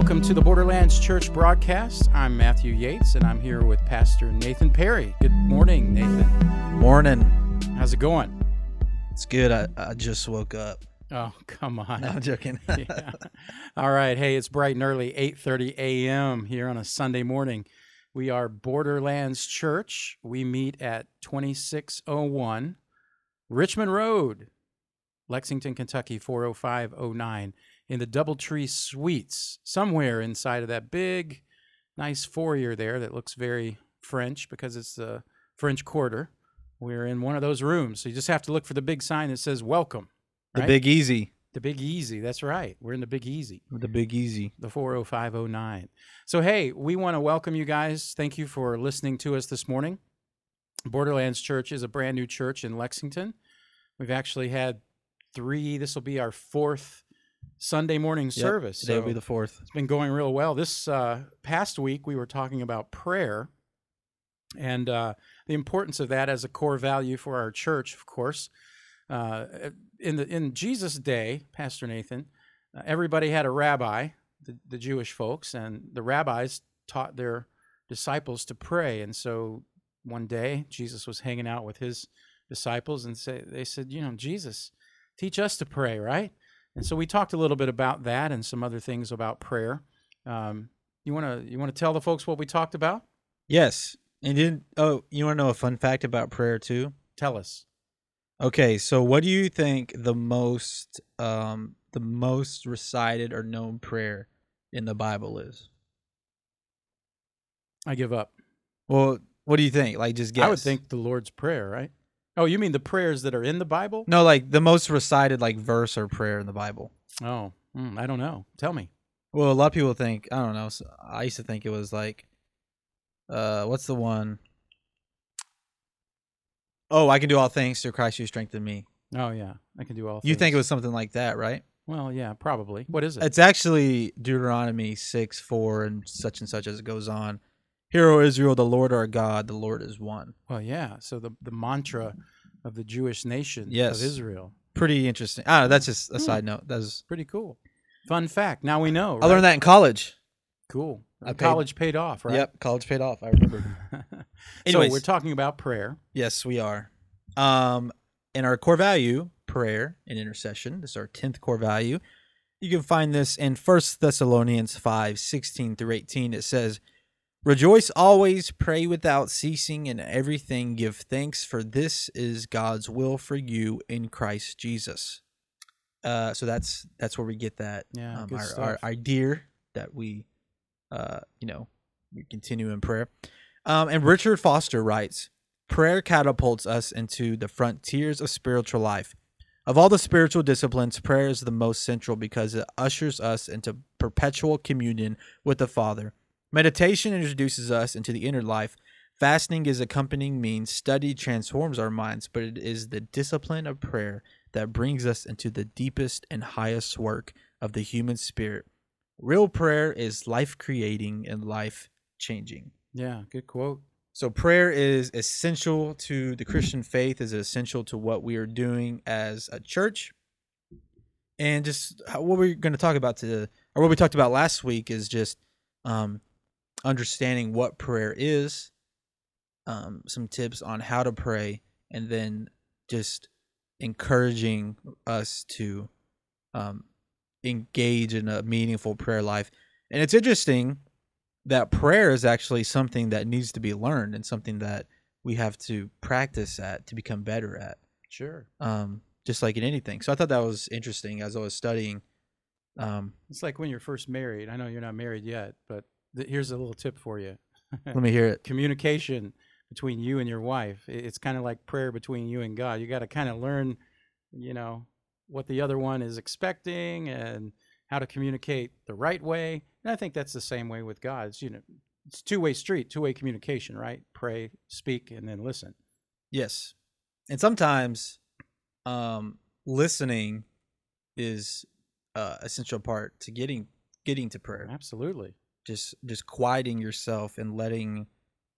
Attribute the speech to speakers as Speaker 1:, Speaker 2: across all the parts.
Speaker 1: Welcome to the Borderlands Church broadcast. I'm Matthew Yates, and I'm here with Pastor Nathan Perry. Good morning, Nathan.
Speaker 2: Morning.
Speaker 1: How's it going?
Speaker 2: It's good. I, I just woke up.
Speaker 1: Oh, come on.
Speaker 2: No, I'm joking.
Speaker 1: Yeah. All right. Hey, it's bright and early, 8:30 a.m. here on a Sunday morning. We are Borderlands Church. We meet at 2601 Richmond Road, Lexington, Kentucky 40509 in the Doubletree Suites, somewhere inside of that big nice foyer there that looks very French because it's the French Quarter. We're in one of those rooms. So you just have to look for the big sign that says welcome.
Speaker 2: the? Big Easy.
Speaker 1: The Big Easy. That's right. We're in the Big Easy,
Speaker 2: The Big Easy.
Speaker 1: the 40509. So, hey, we want to welcome you guys. Thank you for listening to us this morning. Borderlands Church is a brand new church in Lexington. We've actually had three, this will be our fourth Sunday morning
Speaker 2: Yep,
Speaker 1: service.
Speaker 2: Today will be the fourth.
Speaker 1: it's been going real well. This uh, past week, we were talking about prayer and uh, the importance of that as a core value for our church, of course. Uh, in the in Jesus' day, Pastor Nathan, uh, everybody had a rabbi, the, the Jewish folks, and the rabbis taught their disciples to pray. And so one day, Jesus was hanging out with his disciples, and say, they said, "You know, Jesus, teach us to pray, right?" And so we talked a little bit about that and some other things about prayer. Um, you want to you want to tell the folks what we talked about?
Speaker 2: Yes. And did oh, you want to know a fun fact about prayer too?
Speaker 1: Tell us.
Speaker 2: Okay, so what do you think the most um the most recited or known prayer in the Bible is?
Speaker 1: I give up.
Speaker 2: Well, what do you think? Like just guess.
Speaker 1: I would think the Lord's prayer, right? Oh, you mean the prayers that are in the Bible?
Speaker 2: No, like the most recited like verse or prayer in the Bible.
Speaker 1: Oh, mm, I don't know. Tell me.
Speaker 2: Well, a lot of people think I don't know. I used to think it was like, uh, what's the one? Oh, I can do all things through Christ who strengthened me.
Speaker 1: Oh yeah, I can do all.
Speaker 2: You think it was something like that, right?
Speaker 1: Well, yeah, probably. What is it?
Speaker 2: It's actually Deuteronomy six four and such and such as it goes on. Hear, O Israel, the Lord our God, the Lord is one.
Speaker 1: well, yeah. So the the mantra of the Jewish nation
Speaker 2: Yes.
Speaker 1: of Israel.
Speaker 2: Pretty interesting. Ah, that's just a
Speaker 1: Hmm.
Speaker 2: side note. That's
Speaker 1: Pretty cool. Fun fact. Now we know.
Speaker 2: I learned that in college.
Speaker 1: Cool.
Speaker 2: Paid-
Speaker 1: College paid off, right?
Speaker 2: Yep, college paid off. I remember.
Speaker 1: so we're talking about prayer.
Speaker 2: Yes, we are. Um, in our core value, prayer and intercession. This is our tenth core value. You can find this in First Thessalonians 5, 16 through 18. It says, Rejoice always, pray without ceasing, and everything give thanks, for this is God's will for you in Christ Jesus. Uh, so that's that's where we get that
Speaker 1: Yeah,
Speaker 2: um, our, our idea that we, uh, you know, we continue in prayer. Um, and Richard Foster writes, prayer catapults us into the frontiers of spiritual life. Of all the spiritual disciplines, prayer is the most central because it ushers us into perpetual communion with the Father. Meditation introduces us into the inner life. Fasting is accompanying means. Study transforms our minds, but it is the discipline of prayer that brings us into the deepest and highest work of the human spirit. Real prayer is life creating and life changing.
Speaker 1: Yeah, good quote.
Speaker 2: So prayer is essential to the Christian faith, is essential to what we are doing as a church. And just how, what we're going to talk about to, or what we talked about last week is just um, understanding what prayer is, um, some tips on how to pray, and then just encouraging us to um, engage in a meaningful prayer life. And it's interesting that prayer is actually something that needs to be learned and something that we have to practice at to become better at
Speaker 1: Sure.
Speaker 2: um just like in anything so i thought that was interesting as i was studying um
Speaker 1: It's like when you're first married. I know you're not married yet, but th- here's a little tip for you.
Speaker 2: let me hear it
Speaker 1: Communication between you and your wife. i- It's kind of like prayer between you and God. You got to kind of learn, you know, what the other one is expecting and how to communicate the right way. And I think that's the same way with God. It's, you know, it's two way street, two way communication, right? Pray, speak, and then listen.
Speaker 2: yes and sometimes um listening is uh essential part to getting getting to prayer
Speaker 1: Absolutely.
Speaker 2: Just just quieting yourself and letting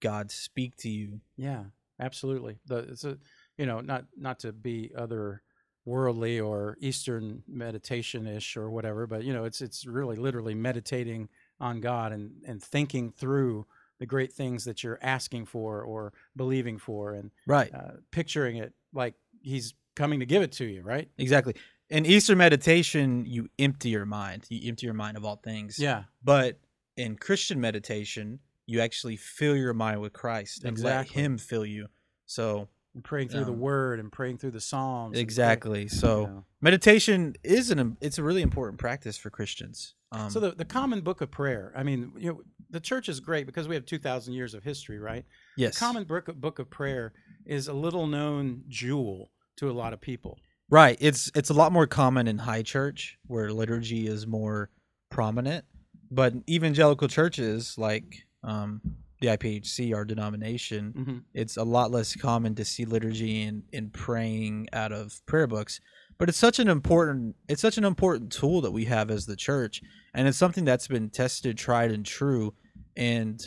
Speaker 2: god speak to you
Speaker 1: Yeah, absolutely. The it's a, you know, not not to be other worldly or Eastern meditation ish or whatever, but you know, it's it's really literally meditating on God and and thinking through the great things that you're asking for or believing for, and
Speaker 2: Right.
Speaker 1: uh, picturing it like He's coming to give it to you, right?
Speaker 2: Exactly. In Eastern meditation, you empty your mind. You empty your mind of all things.
Speaker 1: Yeah,
Speaker 2: But in Christian meditation, you actually fill your mind with Christ and
Speaker 1: Exactly.
Speaker 2: let Him fill you. So
Speaker 1: and praying through the
Speaker 2: Um,
Speaker 1: Word and praying through the Psalms.
Speaker 2: exactly. So
Speaker 1: you know.
Speaker 2: meditation is an it's a really important practice for Christians. Um,
Speaker 1: So the, the common book of prayer. I mean, you know, the church is great because we have two thousand years of history, right?
Speaker 2: yes,
Speaker 1: The common book book of prayer is a little known jewel to a lot of people.
Speaker 2: right. It's it's a lot more common in high church where liturgy is more prominent, but evangelical churches like um, the IPHC, our denomination,
Speaker 1: hmm
Speaker 2: it's a lot less common to see liturgy and, and praying out of prayer books. But it's such an important it's such an important tool that we have as the church and it's something that's been tested tried and true. And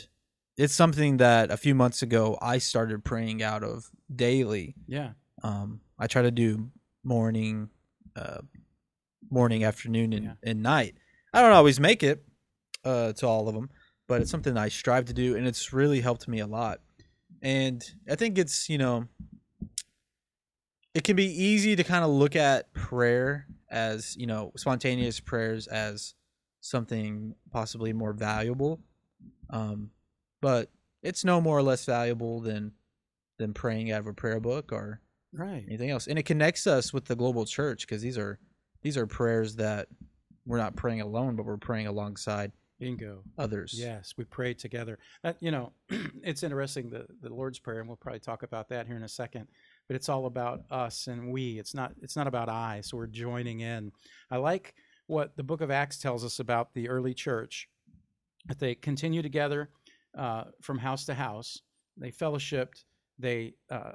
Speaker 2: it's something that a few months ago i started praying out of daily.
Speaker 1: Yeah,
Speaker 2: um, i try to do morning uh, morning afternoon and,
Speaker 1: Yeah.
Speaker 2: and night. I don't always make it uh, to all of them but it's something i strive to do and it's really helped me a lot and i think it's you know it can be easy to kind of look at prayer as you know spontaneous prayers as something possibly more valuable um, but it's no more or less valuable than than praying out of a prayer book or
Speaker 1: right.
Speaker 2: anything else and it connects us with the global church because these are these are prayers that we're not praying alone but we're praying alongside
Speaker 1: Bingo.
Speaker 2: others
Speaker 1: Yes, we pray together. That you know, it's interesting the the Lord's prayer, and we'll probably talk about that here in a second. But it's all about us and we. It's not it's not about I. So we're joining in. I like what the Book of Acts tells us about the early church. That they continue together uh, from house to house. They fellowshipped. They uh,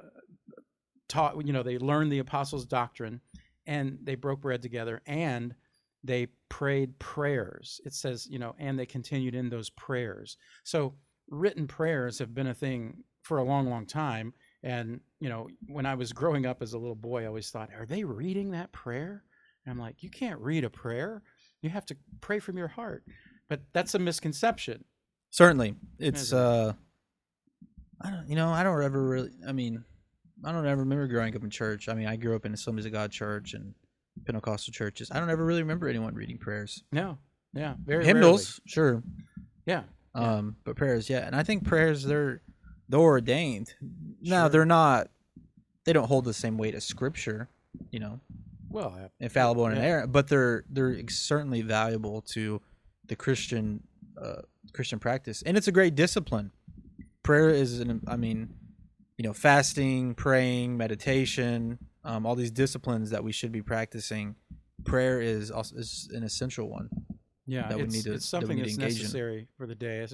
Speaker 1: taught. You know, they learned the apostles' doctrine, and they broke bread together, and they prayed prayers. It says, you know, and they continued in those prayers. So written prayers have been a thing for a long, long time. And, you know, when I was growing up as a little boy, I always thought, are they reading that prayer? And I'm like, you can't read a prayer. You have to pray from your heart. But that's a misconception.
Speaker 2: certainly it's uh i don't you know i don't ever really i mean i don't ever remember growing up in church i mean i grew up in a assemblies of god church and pentecostal churches i don't ever really remember anyone reading prayers
Speaker 1: No. Yeah. Very
Speaker 2: hymnals sure
Speaker 1: rarely. Yeah. Yeah.
Speaker 2: um but prayers yeah and i think prayers they're they're ordained now they're not they don't hold the same weight as scripture you know
Speaker 1: Well, uh,
Speaker 2: infallible and
Speaker 1: Yeah.
Speaker 2: inerrant but they're they're certainly valuable to the christian uh christian practice and it's a great discipline prayer is an i mean you know fasting praying meditation um, all these disciplines that we should be practicing prayer is also is an essential one
Speaker 1: Yeah,
Speaker 2: that we
Speaker 1: it's,
Speaker 2: need to-
Speaker 1: it's
Speaker 2: that
Speaker 1: something
Speaker 2: need
Speaker 1: that's
Speaker 2: engage in.
Speaker 1: necessary for the day.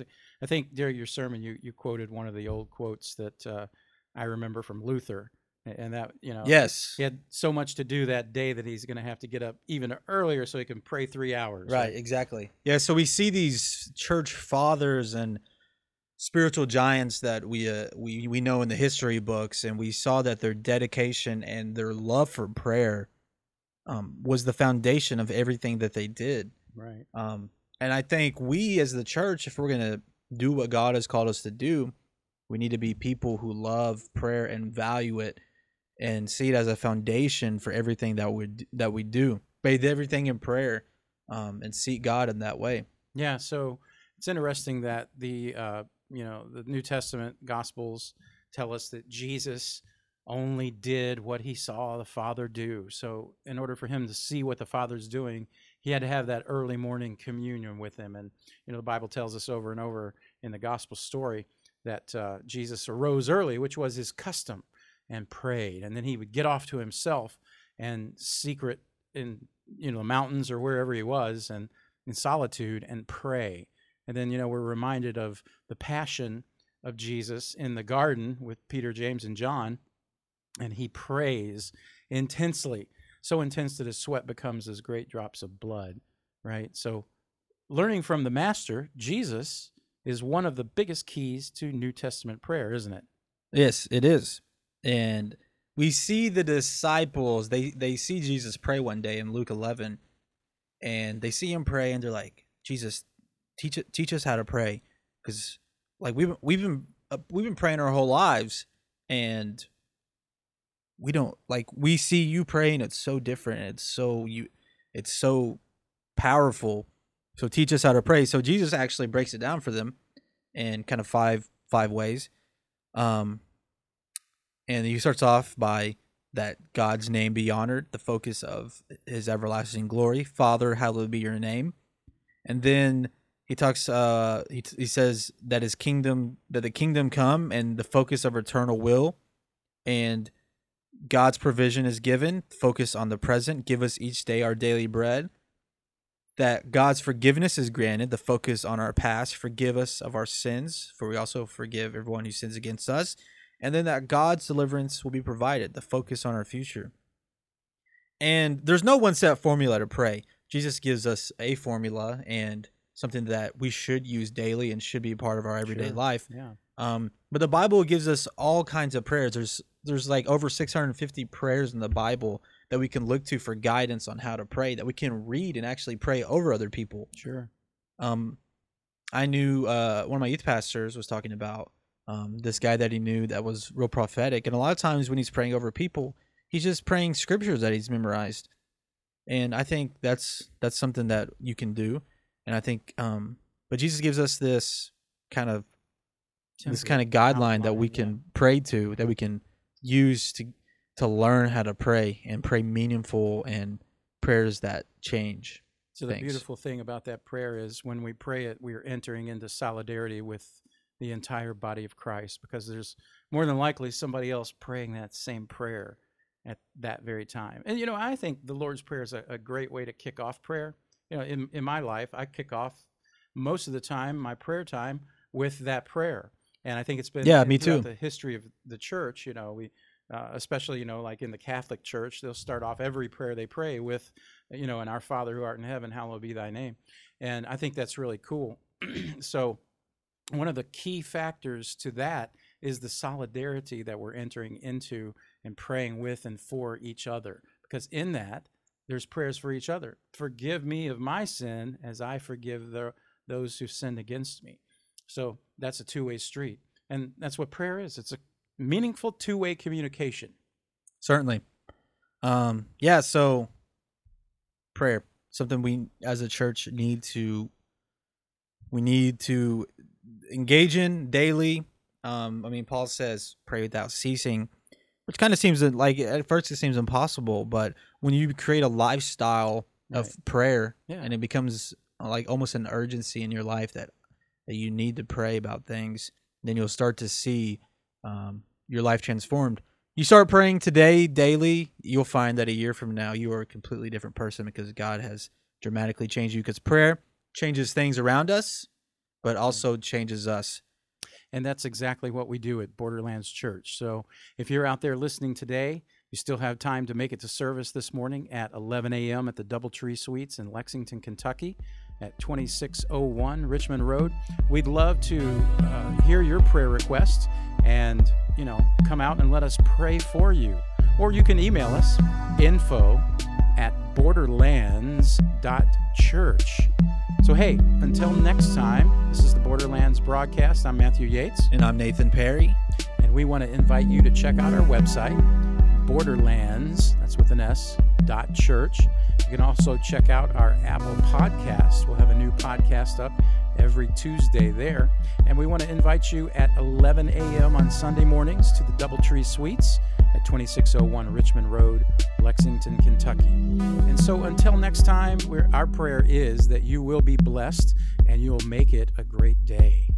Speaker 1: I think during your sermon, you, you quoted one of the old quotes that uh, I remember from Luther, and that you know,
Speaker 2: yes
Speaker 1: he had so much to do that day that he's going to have to get up even earlier so he can pray three hours.
Speaker 2: Right, exactly. Yeah, so we see these church fathers and spiritual giants that we uh, we we know in the history books, and we saw that their dedication and their love for prayer um, was the foundation of everything that they did.
Speaker 1: Right.
Speaker 2: Um, and I think we as the church, if we're gonna do what God has called us to do, we need to be people who love prayer and value it, and see it as a foundation for everything that we that we do. Bathe everything in prayer, um, and seek God in that way.
Speaker 1: Yeah. So it's interesting that the uh, you know the New Testament Gospels tell us that Jesus only did what he saw the Father do. So in order for him to see what the Father's doing, he had to have that early morning communion with him. And you know the Bible tells us over and over in the Gospel story that uh, Jesus arose early, which was his custom, and prayed, and then he would get off to himself and secret in you know the mountains or wherever he was and in solitude and pray. And then, you know, we're reminded of the passion of Jesus in the garden with Peter, James, and John. And he prays intensely, so intense that his sweat becomes as great drops of blood, right? So, learning from the Master, Jesus, is one of the biggest keys to New Testament prayer, isn't it?
Speaker 2: Yes, it is. And we see the disciples they they see jesus pray one day in luke 11 and they see him pray and they're like jesus teach teach us how to pray. Because like we've we've been uh, we've been praying our whole lives and we don't like we see you praying it's so different it's so you it's so powerful. So teach us how to pray. So jesus actually breaks it down for them in kind of five five ways. Um and he starts off by that god's name be honored the focus of his everlasting glory. Father hallowed be your name. And then he talks uh he, he says that his kingdom that the kingdom come and the focus of eternal will and God's provision is given. Focus on the present. Give us each day our daily bread. That God's forgiveness is granted. The focus on our past. Forgive us of our sins, for we also forgive everyone who sins against us. And then that God's deliverance will be provided. The focus on our future. And there's no one set formula to pray. Jesus gives us a formula and something that we should use daily and should be a part of our everyday
Speaker 1: Sure.
Speaker 2: life.
Speaker 1: Yeah.
Speaker 2: Um, but the Bible gives us all kinds of prayers. There's there's like over 650 prayers in the Bible that we can look to for guidance on how to pray. That we can read and actually pray over other people.
Speaker 1: Sure.
Speaker 2: Um, I knew uh, one of my youth pastors was talking about um, this guy that he knew that was real prophetic, and a lot of times when he's praying over people, he's just praying scriptures that he's memorized. And I think that's that's something that you can do, and I think, um, but Jesus gives us this kind of this kind of guideline that we can pray to that we can use to to learn how to pray and pray meaningful and prayers that change
Speaker 1: So the
Speaker 2: Thanks.
Speaker 1: beautiful thing about that prayer is when we pray it, we are entering into solidarity with the entire body of Christ because there's more than likely somebody else praying that same prayer at that very time. And you know, I think the Lord's Prayer is a, a great way to kick off prayer. You know, in in my life, I kick off most of the time my prayer time with that prayer, and I think it's been
Speaker 2: Yeah, me too.
Speaker 1: The history of the church, you know, we. Uh, especially, you know, like in the Catholic Church, they'll start off every prayer they pray with, you know, and our Father who art in heaven, hallowed be thy name. And I think that's really cool. so, one of the key factors to that is the solidarity that we're entering into and praying with and for each other. Because in that, there's prayers for each other. Forgive me of my sin as I forgive the, those who sinned against me. So, that's a two way street. And that's what prayer is it's a meaningful two way communication.
Speaker 2: certainly um yeah so prayer something we as a church need to we need to engage in daily um i mean paul says pray without ceasing which kind of seems like at first it seems impossible but when you create a lifestyle of
Speaker 1: Right.
Speaker 2: prayer
Speaker 1: Yeah.
Speaker 2: and it becomes uh, like almost an urgency in your life that that you need to pray about things then you'll start to see um, your life transformed you start praying today daily you'll find that a year from now you are a completely different person because god has dramatically changed you because prayer changes things around us but also changes us
Speaker 1: And that's exactly what we do at Borderlands Church. So if you're out there listening today, you still have time to make it to service this morning at 11 a.m. at the Doubletree Suites in Lexington, Kentucky at 2601 Richmond Road. We'd love to uh, hear your prayer requests and, you know, come out and let us pray for you. Or you can email us info at borderlands.church. So, hey, until next time, this is the Borderlands broadcast. I'm Matthew Yates,
Speaker 2: and i'm nathan perry
Speaker 1: and we want to invite you to check out our website, Borderlands, that's with an S, dot church. You can also check out our Apple podcast. We'll have a new podcast up every Tuesday there. And we want to invite you at 11 a.m. on Sunday mornings to the Doubletree Suites 2601 Richmond Road, Lexington, Kentucky. And so until next time, our prayer is that you will be blessed and you'll make it a great day.